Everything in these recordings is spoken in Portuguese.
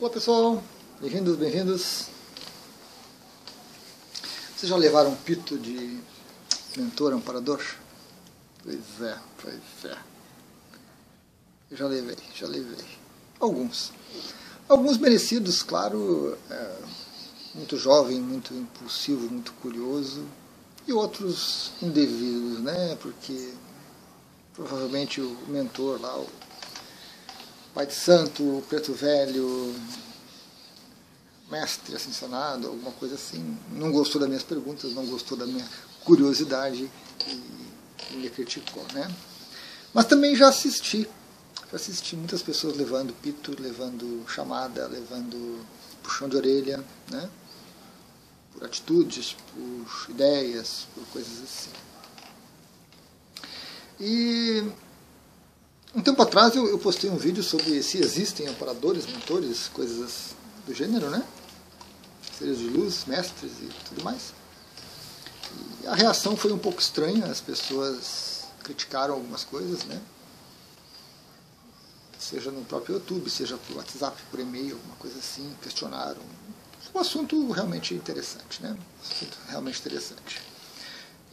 Olá pessoal, bem-vindos, bem-vindos. Vocês já levaram um pito de mentor, amparador? Pois é, pois é. Eu já levei, já levei. Alguns. Alguns merecidos, claro, é, muito jovem, muito impulsivo, muito curioso. E outros indevidos, né? Porque provavelmente o mentor lá, o Pai de Santo, Preto Velho, mestre ascensionado, alguma coisa assim, não gostou das minhas perguntas, não gostou da minha curiosidade e me criticou, né? Mas também já assisti, já assisti muitas pessoas levando pito, levando chamada, levando puxão de orelha, né? Por atitudes, por ideias, por coisas assim. E um tempo atrás eu, eu, postei um vídeo sobre se existem amparadores, mentores, coisas do gênero, né? Seres de luz, mestres e tudo mais. E a reação foi um pouco estranha, as pessoas criticaram algumas coisas, né? Seja no próprio YouTube, seja por WhatsApp, por e-mail, alguma coisa assim, questionaram. Um assunto realmente interessante, né? Um assunto realmente interessante.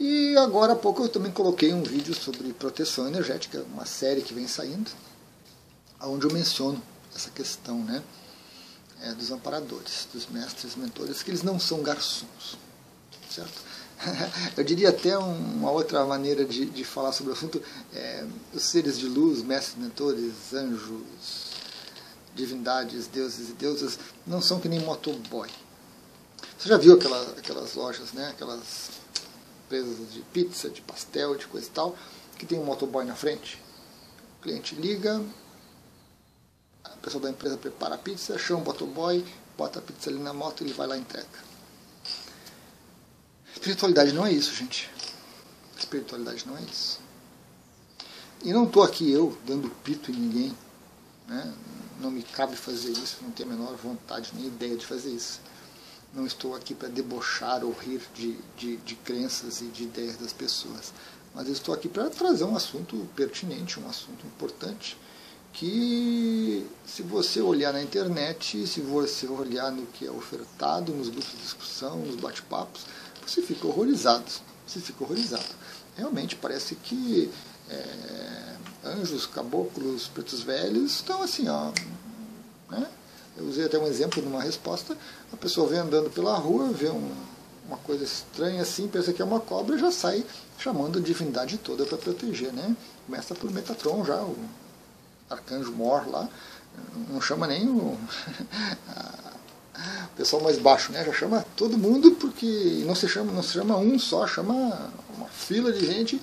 E agora há pouco eu também coloquei um vídeo sobre proteção energética, uma série que vem saindo, onde eu menciono essa questão né, é, dos amparadores, dos mestres mentores, que eles não são garçons. Certo? Eu diria até uma outra maneira de, de falar sobre o assunto, é, os seres de luz, mestres mentores, anjos, divindades, deuses e deusas, não são que nem motoboy. Você já viu aquela, aquelas lojas, né, aquelas empresas de pizza, de pastel, de coisa e tal, que tem um motoboy na frente. O cliente liga, a pessoa da empresa prepara a pizza, chama o motoboy, bota a pizza ali na moto e ele vai lá e entrega. Espiritualidade não é isso, gente. Espiritualidade não é isso. E não estou aqui eu dando pito em ninguém. Né? Não me cabe fazer isso, não tenho a menor vontade nem ideia de fazer isso. Não estou aqui para debochar ou rir de, de, de crenças e de ideias das pessoas. Mas estou aqui para trazer um assunto pertinente, um assunto importante, que se você olhar na internet, se você olhar no que é ofertado, nos grupos de discussão, nos bate-papos, você fica horrorizado. Você fica horrorizado. Realmente parece que é, anjos, caboclos, pretos velhos estão assim, ó, né? Eu usei até um exemplo numa resposta. A pessoa vem andando pela rua, vê um, uma coisa estranha assim, pensa que é uma cobra e já sai chamando a divindade toda para proteger. Né? Começa por Metatron já, o arcanjo Mor lá. Não chama nem o, o pessoal mais baixo, né? já chama todo mundo porque não se chama, não se chama um só, chama uma fila de gente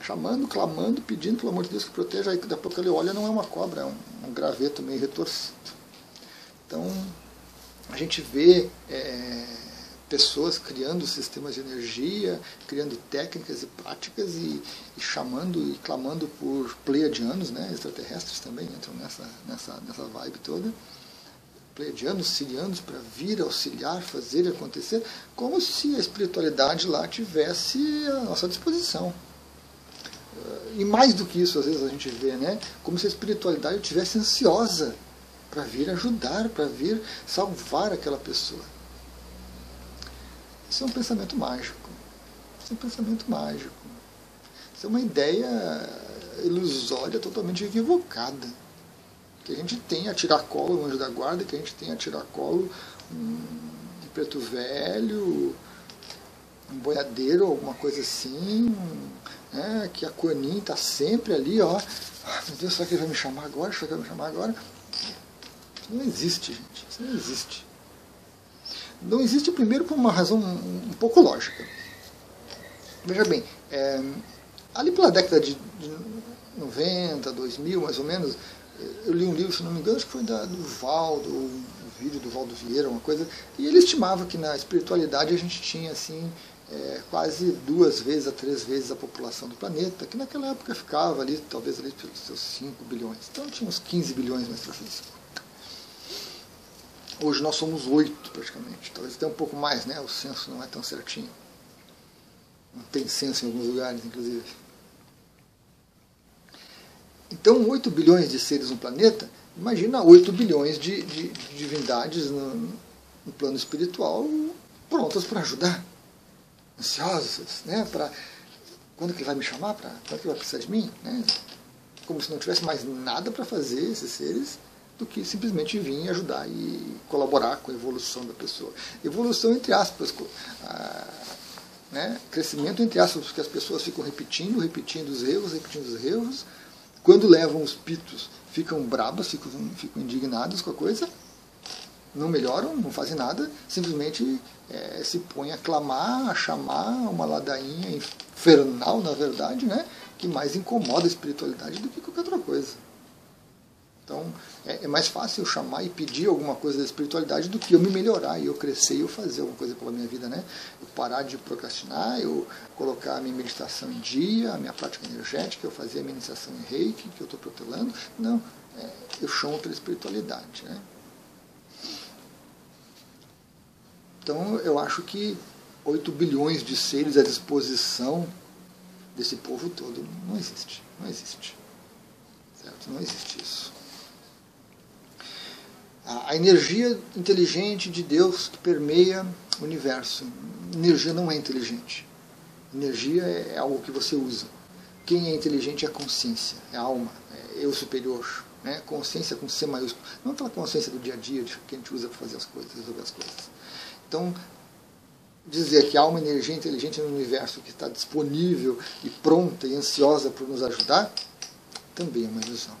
chamando, clamando, pedindo pelo amor de Deus que proteja. Aí daqui a pouco ele olha, não é uma cobra, é um, um graveto meio retorcido. Então, a gente vê é, pessoas criando sistemas de energia, criando técnicas e práticas e, e chamando e clamando por pleiadianos, né, extraterrestres também entram nessa, nessa, nessa vibe toda, pleiadianos, sirianos, para vir auxiliar, fazer acontecer, como se a espiritualidade lá tivesse à nossa disposição. E mais do que isso, às vezes a gente vê, né, como se a espiritualidade estivesse ansiosa para vir ajudar, para vir salvar aquela pessoa. Isso é um pensamento mágico. Isso é um pensamento mágico. Isso é uma ideia ilusória totalmente equivocada. Que a gente tem a tiracolo no anjo da guarda, que a gente tem a tiracolo um preto velho, um boiadeiro, alguma coisa assim, né, que a Conin está sempre ali, ó. Meu Deus, será que ele vai me chamar agora? Será que ele vai me chamar agora? Isso não existe, gente. Isso não existe. Não existe, primeiro, por uma razão um pouco lógica. Veja bem, é, ali pela década de, de 90, 2000, mais ou menos, eu li um livro, se não me engano, acho que foi da, do Valdo, um vídeo do Valdo Vieira, uma coisa, e ele estimava que na espiritualidade a gente tinha, assim, é, quase duas vezes a três vezes a população do planeta, que naquela época ficava ali, talvez ali pelos seus 5 bilhões. Então tinha uns 15 bilhões mais físico. Hoje nós somos oito praticamente, talvez até um pouco mais, né? O censo não é tão certinho. Não tem censo em alguns lugares, inclusive. Então, 8 bilhões de seres no planeta Imagina 8 bilhões de, de, de divindades no, no, plano espiritual prontas para ajudar, ansiosas, né? Para quando que ele vai me chamar? Para quando que ele vai precisar de mim? Né? Como se não tivesse mais nada para fazer esses seres do que simplesmente vir ajudar e colaborar com a evolução da pessoa. Evolução entre aspas, ah, né? crescimento entre aspas, porque as pessoas ficam repetindo, repetindo os erros, repetindo os erros. Quando levam os pitos, ficam brabas, ficam, ficam indignadas com a coisa, não melhoram, não fazem nada, simplesmente é, se põem a clamar, a chamar uma ladainha infernal, na verdade, né? que mais incomoda a espiritualidade do que qualquer outra coisa. Então, é, é, mais fácil eu chamar e pedir alguma coisa da espiritualidade do que eu me melhorar e eu crescer e eu fazer alguma coisa pela minha vida, né? Eu parar de procrastinar, eu colocar a minha meditação em dia, a minha prática energética, eu fazer a minha iniciação em reiki, que eu estou protelando. Não, é, eu chamo pela espiritualidade, né? Então, eu acho que 8 bilhões de seres à disposição desse povo todo não existe. Não existe. Certo? Não existe isso a energia inteligente de Deus que permeia o universo. Energia não é inteligente. Energia é algo que você usa. Quem é inteligente é a consciência, é a alma, é eu superior. Né? Consciência com C maiúsculo. Não aquela consciência do dia a dia que a gente usa para fazer as coisas, resolver as coisas. Então, dizer que há uma energia inteligente no universo que está disponível e pronta e ansiosa por nos ajudar, também é uma ilusão.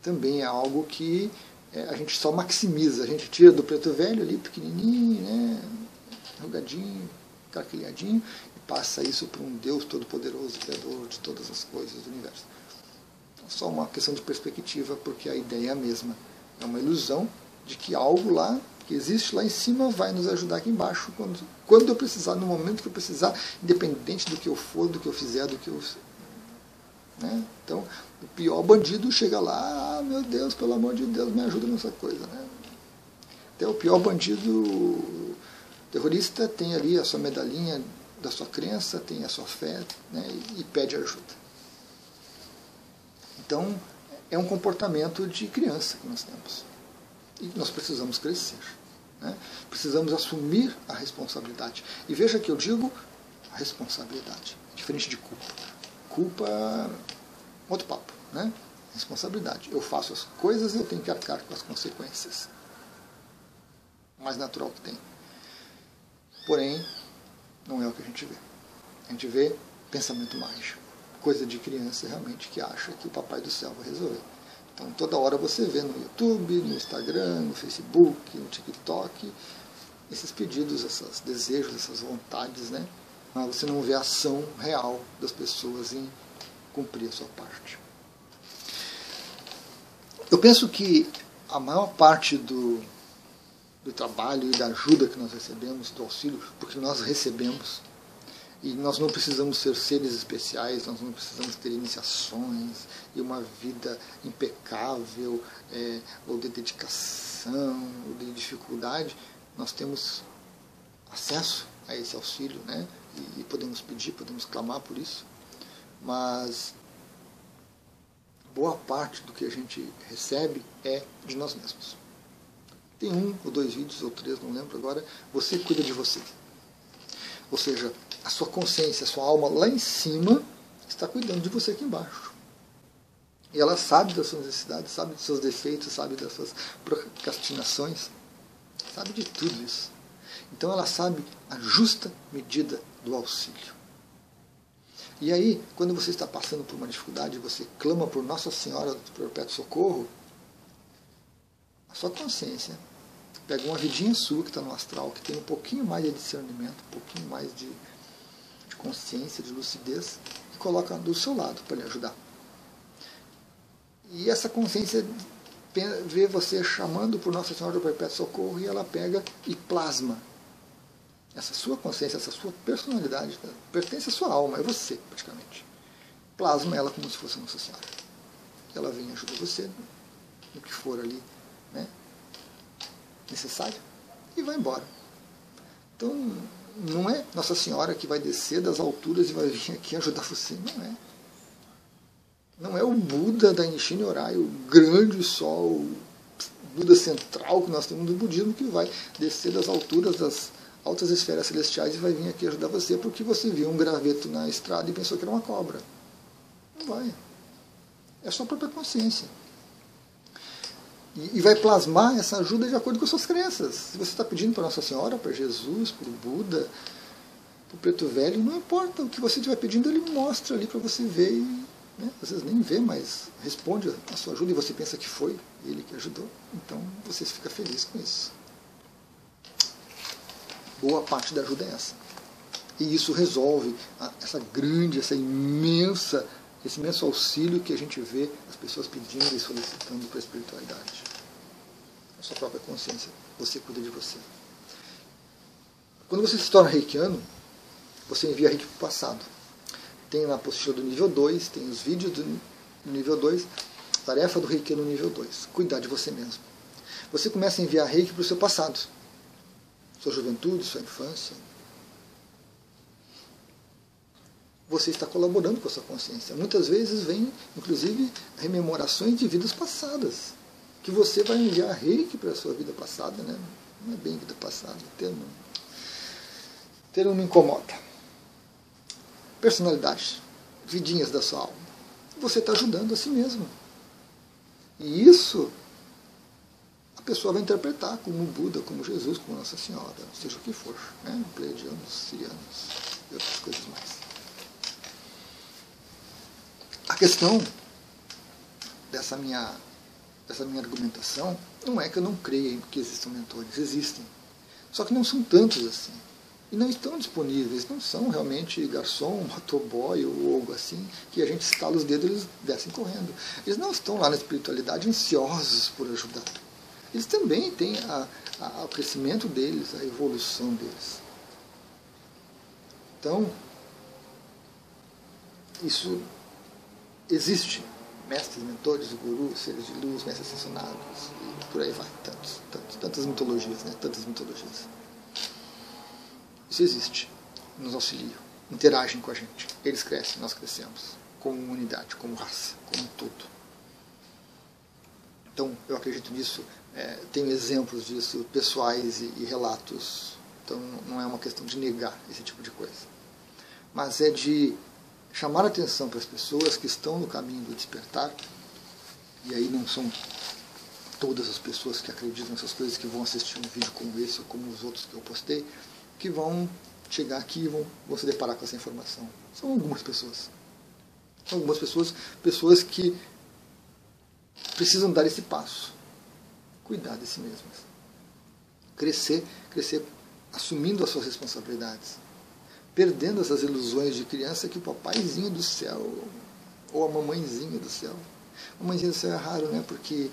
Também é algo que é, a gente só maximiza, a gente tira do preto velho ali, pequenininho, né, enrugadinho, craquilhadinho, e passa isso para um Deus todo-poderoso, criador de todas as coisas do universo. Então, só uma questão de perspectiva, porque a ideia é a mesma. É uma ilusão de que algo lá, que existe lá em cima, vai nos ajudar aqui embaixo, quando, quando eu precisar, no momento que eu precisar, independente do que eu for, do que eu fizer, do que eu né? Então, o pior bandido chega lá, ah, meu Deus, pelo amor de Deus, me ajuda nessa coisa. Né? Até o pior bandido terrorista tem ali a sua medalhinha da sua crença, tem a sua fé né? e, pede ajuda. Então, é um comportamento de criança que nós temos. E nós precisamos crescer. Né? Precisamos assumir a responsabilidade. E veja que eu digo responsabilidade, diferente de culpa culpa, outro papo, né? Responsabilidade. Eu faço as coisas e eu tenho que arcar com as consequências. O mais natural que tem. Porém, não é o que a gente vê. A gente vê pensamento mágico. Coisa de criança realmente que acha que o papai do céu vai resolver. Então toda hora você vê no YouTube, no Instagram, no Facebook, no TikTok, esses pedidos, esses desejos, essas vontades, né? mas você não vê a ação real das pessoas em cumprir a sua parte. Eu penso que a maior parte do, do trabalho e da ajuda que nós recebemos, do auxílio, porque nós recebemos, e nós não precisamos ser seres especiais, nós não precisamos ter iniciações e uma vida impecável, é, ou de dedicação, ou de dificuldade, nós temos acesso a esse auxílio, né? e podemos pedir, podemos clamar por isso, mas boa parte do que a gente recebe é de nós mesmos. Tem um ou dois vídeos, ou três, não lembro agora, você cuida de você. Ou seja, a sua consciência, a sua alma lá em cima está cuidando de você aqui embaixo. E ela sabe das suas necessidades, sabe dos seus defeitos, sabe das suas procrastinações, sabe de tudo isso. Então ela sabe a justa medida do auxílio. E aí, quando você está passando por uma dificuldade, você clama por Nossa Senhora do Perpétuo Socorro, a sua consciência pega uma vidinha sua que está no astral, que tem um pouquinho mais de discernimento, um pouquinho mais de, de consciência, de lucidez, e coloca do seu lado para lhe ajudar. E essa consciência vê você chamando por Nossa Senhora do Perpétuo Socorro e ela pega e plasma essa sua consciência, essa sua personalidade, né, pertence à sua alma, é você, praticamente. Plasma ela como se fosse Senhora. Ela vem e ajuda você no que for ali né, necessário e vai embora. Então, não é Nossa Senhora que vai descer das alturas e vai vir aqui ajudar você, não é. Não é o Buda da Nishinyorai, o grande sol, o Buda central que nós temos no budismo, que vai descer das alturas das altas esferas celestiais e vai vir aqui ajudar você porque você viu um graveto na estrada e pensou que era uma cobra. Não vai. É sua própria consciência. E, vai plasmar essa ajuda de acordo com as suas crenças. Se você está pedindo para Nossa Senhora, para Jesus, para o Buda, para o Preto Velho, não importa. O que você estiver pedindo, ele mostra ali para você ver e né, às vezes nem vê, mas responde a sua ajuda e você pensa que foi ele que ajudou. Então você fica feliz com isso. Boa parte da ajuda é essa. E isso resolve essa grande, essa imensa, esse imenso auxílio que a gente vê as pessoas pedindo e solicitando para a espiritualidade. A sua própria consciência. Você cuida de você. Quando você se torna reikiano, você envia reiki para o passado. Tem na apostila do nível 2, tem os vídeos do nível 2, tarefa do reiki no nível 2, cuidar de você mesmo. Você começa a enviar reiki para o seu passado, sua juventude, sua infância. Você está colaborando com a sua consciência. Muitas vezes vem, inclusive, rememorações de vidas passadas, que você vai enviar reiki para a sua vida passada, né? Não é bem vida passada, termo, termo me incomoda personalidade, vidinhas da sua alma. Você está ajudando a si mesmo. E isso pessoa vai interpretar como Buda, como Jesus, como Nossa Senhora, seja o que for, né? pleiadianos, sirianos e outras coisas mais. A questão dessa minha, dessa minha argumentação não é que eu não creia que existam mentores, existem. Só que não são tantos assim e não estão disponíveis, não são realmente garçom, motoboy ou algo assim, que a gente estala os dedos e eles descem correndo. Eles não estão lá na espiritualidade ansiosos por ajudar. Eles também têm a, a, o crescimento deles, a evolução deles. Então, isso existe. Mestres, mentores, gurus, seres de luz, mestres ascensionados, e por aí vai. Tantos, tantos, tantas mitologias, né? Tantas mitologias. Isso existe, nos auxiliam, interagem com a gente. Eles crescem, nós crescemos, como unidade, como raça, como todo. Então, eu acredito nisso. É, tenho exemplos disso, pessoais e, e relatos. Então, não é uma questão de negar esse tipo de coisa. Mas é de chamar atenção para as pessoas que estão no caminho do despertar, e aí não são todas as pessoas que acreditam nessas coisas que vão assistir um vídeo como esse ou como os outros que eu postei, que vão chegar aqui e vão, vão se deparar com essa informação. São algumas pessoas. São algumas pessoas, pessoas que precisam dar esse passo. Cuidar de si mesmas. Crescer, crescer assumindo as suas responsabilidades. Perdendo essas ilusões de criança que o papaizinho do céu ou a mamãezinha do céu. A mamãezinha do céu é raro, né? Porque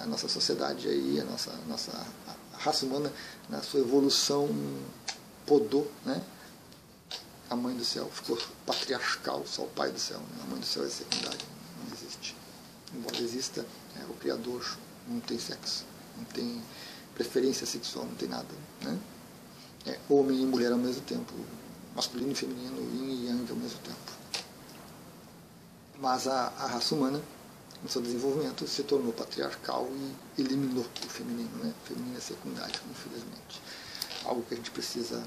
a nossa sociedade aí, a nossa, a nossa raça humana, na sua evolução podou, né? A mãe do céu ficou patriarcal, só o pai do céu. Né? A mãe do céu é secundária. Embora exista, é, o Criador não tem sexo, não tem preferência sexual, não tem nada. Né? É homem e mulher ao mesmo tempo, masculino e feminino, yin e yang ao mesmo tempo. Mas a, a raça humana, no seu desenvolvimento, se tornou patriarcal e eliminou o feminino. Né? O feminino é secundário, infelizmente algo que a gente precisa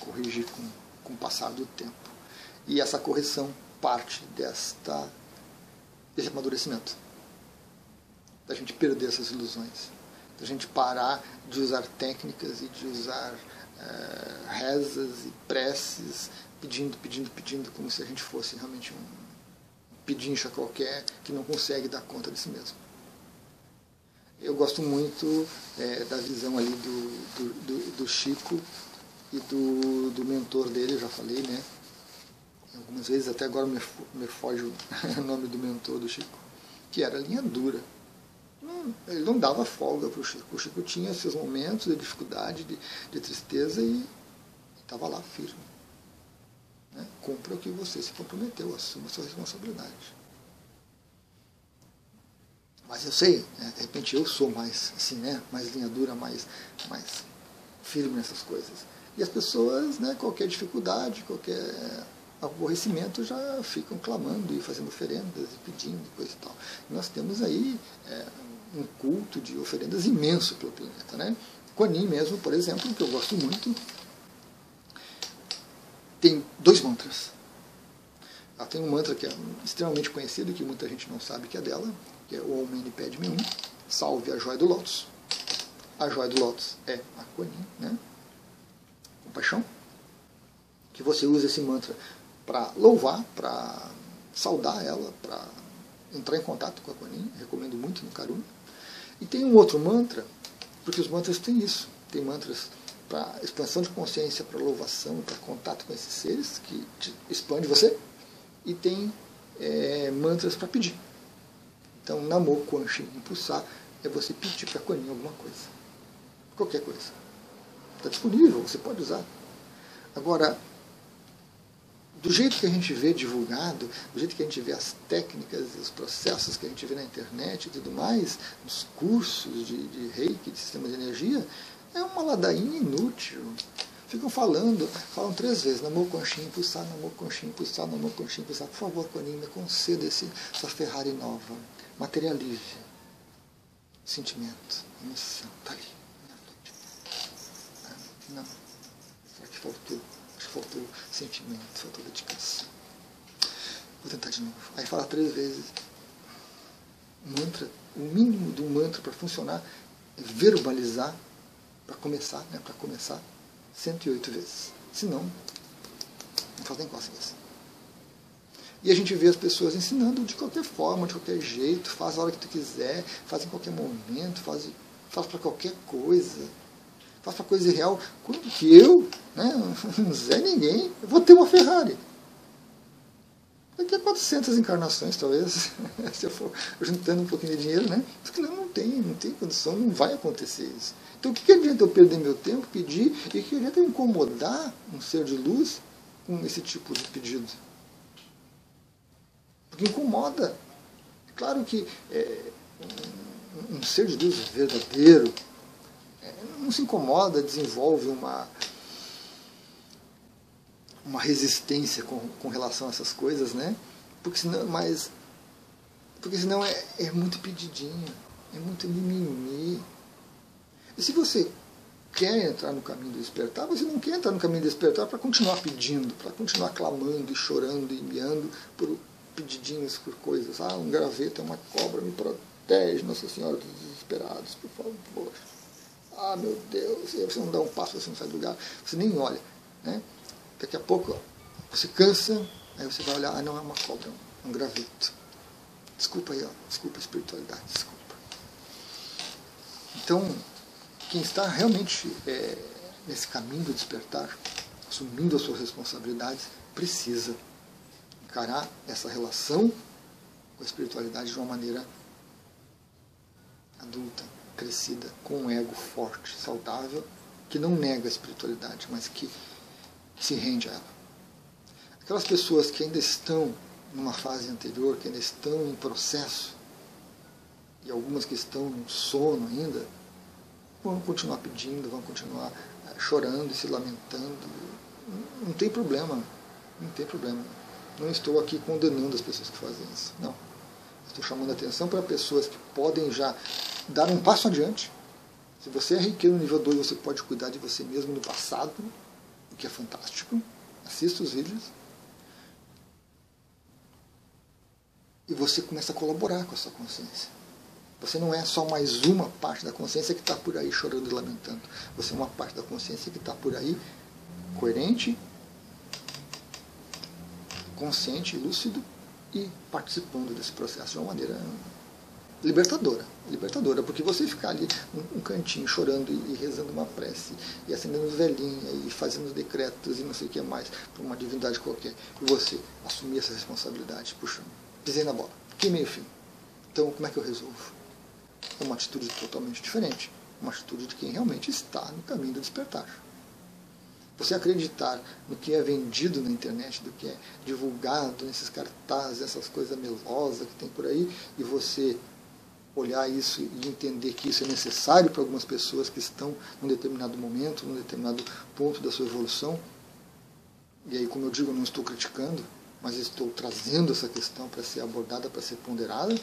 corrigir com, com o passar do tempo. E essa correção parte desta, desse amadurecimento. Da gente perder essas ilusões. Da gente parar de usar técnicas e de usar é, rezas e preces, pedindo, pedindo, pedindo, como se a gente fosse realmente um pedincha qualquer que não consegue dar conta de si mesmo eu gosto muito é, da visão ali do, do, do, do Chico e do, do mentor dele, já falei, né? Algumas vezes, até agora me, me foge o nome do mentor do Chico, que era linha dura. Não, ele não dava folga para o Chico. O Chico tinha seus momentos de dificuldade, de, de tristeza e estava lá firme. Né? Cumpra o que você se comprometeu, assuma a sua responsabilidade. Mas eu sei, né, de repente eu sou mais assim, né, mais linha dura, mais, mais firme nessas coisas. E as pessoas, né, qualquer dificuldade, qualquer aborrecimento já ficam clamando e fazendo oferendas e pedindo coisa e tal. E nós temos aí é, um culto de oferendas imenso pelo planeta. Né? Kuan mesmo, por exemplo, que eu gosto muito, tem dois mantras. Ela tem um mantra que é extremamente conhecido, que muita gente não sabe que é dela, que é o Om Mani Padme Hum, salve a joia do Lótus. A joia do Lótus é a Kuan né? Compaixão. Que você usa esse mantra para louvar, para saudar ela, para entrar em contato com a Kuan recomendo muito no Karuna. E tem um outro mantra, porque os mantras têm isso. Tem mantras para expansão de consciência, para louvação, para contato com esses seres, que expande você. E tem é, mantras para pedir. Então, Namo Quan Shin Impulsar é você pedir para Kuan alguma coisa. Qualquer coisa. Está disponível, você pode usar. Agora, do jeito que a gente vê divulgado, do jeito que a gente vê as técnicas os processos que a gente vê na internet e tudo mais, nos cursos de, de reiki, de sistema de energia, é uma ladainha inútil. Ficam falando, falam três vezes, Namor Conchinho impulsar, Namor Conchinho impulsar, Namor Conchinho impulsar. Por favor, Coninho, conceda esse, essa Ferrari nova. Materialize. Sentimento, emoção, está ali. Não. Será que faltou? Faltou sentimento, faltou dedicação. Vou tentar de novo. Aí fala três vezes. Mantra, o mínimo do mantra para funcionar é verbalizar, para começar, né, para começar, 108 vezes. Senão, não faz nem cócegas. E a gente vê as pessoas ensinando de qualquer forma, de qualquer jeito, faz a hora que tu quiser, faz em qualquer momento, faz, faz para qualquer coisa faça coisa real. Quando que eu, né, Zé ninguém, eu vou ter uma Ferrari. Daqui a 400 encarnações, talvez, se eu for juntando um pouquinho de dinheiro, né? Porque não, não tem, não tem condição, não vai acontecer isso. Então o que, que adianta eu perder meu tempo, pedir, e que adianta eu incomodar um ser de luz com esse tipo de pedido? Porque incomoda. Claro que é, um, um ser de luz verdadeiro, não se incomoda, desenvolve uma, uma resistência com, com relação a essas coisas, né? Porque senão, mas, porque senão é, é muito pedidinho, é muito mimimi. E se você quer entrar no caminho do despertar, você não quer entrar no caminho do despertar para continuar pedindo, para continuar clamando e chorando e enviando por pedidinhos, por coisas. Ah, um graveto é uma cobra, me protege, Nossa Senhora dos Desesperados, por favor. Ah, meu Deus, e você não dá um passo, você não sai do lugar, você nem olha. Né? Daqui a pouco você cansa, aí você vai olhar, ah, não é uma cobra, é um graveto. Desculpa aí, ó, desculpa a espiritualidade, desculpa. Então, quem está realmente é, nesse caminho do despertar, assumindo as suas responsabilidades, precisa encarar essa relação com a espiritualidade de uma maneira adulta, crescida, com um ego forte, saudável, que não nega a espiritualidade, mas que se rende a ela. Aquelas pessoas que ainda estão numa fase anterior, que ainda estão em processo, e algumas que estão no sono ainda, vão continuar pedindo, vão continuar eh, chorando e se lamentando. Não tem problema, não tem problema. Não estou aqui condenando as pessoas que fazem isso, não. Estou chamando a atenção para pessoas que podem já dar um passo adiante. Se você é riqueiro no nível 2, você pode cuidar de você mesmo no passado, o que é fantástico. Assista os vídeos. E você começa a colaborar com a sua consciência. Você não é só mais uma parte da consciência que está por aí chorando e lamentando. Você é uma parte da consciência que está por aí coerente, consciente, lúcido e participando desse processo de uma maneira libertadora. Libertadora, porque você ficar ali um, um cantinho chorando e, e, rezando uma prece, e acendendo velhinha, e fazendo decretos e não sei o que mais, para uma divindade qualquer, e você assumir essa responsabilidade, puxa, pisei na bola, queimei o fim. Então, como é que eu resolvo? É uma atitude totalmente diferente. Uma atitude de quem realmente está no caminho do despertar. Você acreditar no que é vendido na internet, do que é divulgado nesses cartazes, essas coisas melosas que tem por aí, e você olhar isso e entender que isso é necessário para algumas pessoas que estão num determinado momento, num determinado ponto da sua evolução, e aí, como eu digo, não estou criticando, mas estou trazendo essa questão para ser abordada, para ser ponderada,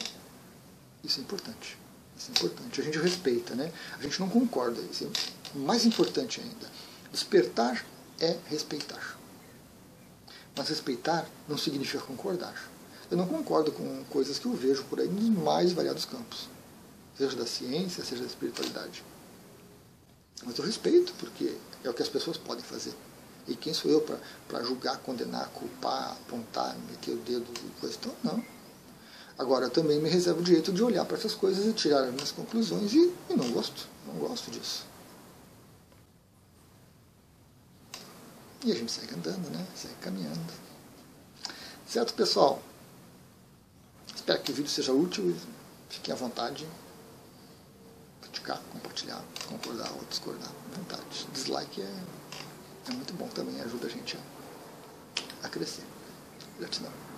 isso é importante. Isso é importante. A gente respeita, né? A gente não concorda. Isso é mais importante ainda. Despertar é respeitar. Mas respeitar não significa concordar. Eu não concordo com coisas que eu vejo por aí nos mais variados campos, seja da ciência, seja da espiritualidade. Mas eu respeito, porque é o que as pessoas podem fazer. E quem sou eu para julgar, condenar, culpar, apontar, meter o dedo coisa? Então, não. Agora, eu também me reservo o direito de olhar para essas coisas e tirar as minhas conclusões e, e não gosto. Não gosto disso. E a gente segue andando, né? Segue caminhando. Certo, pessoal? Espero que o vídeo seja útil e fiquem à vontade. Criticar, compartilhar, concordar ou discordar. Vontade. Dislike é, é muito bom também, ajuda a gente a, a crescer. Gratidão.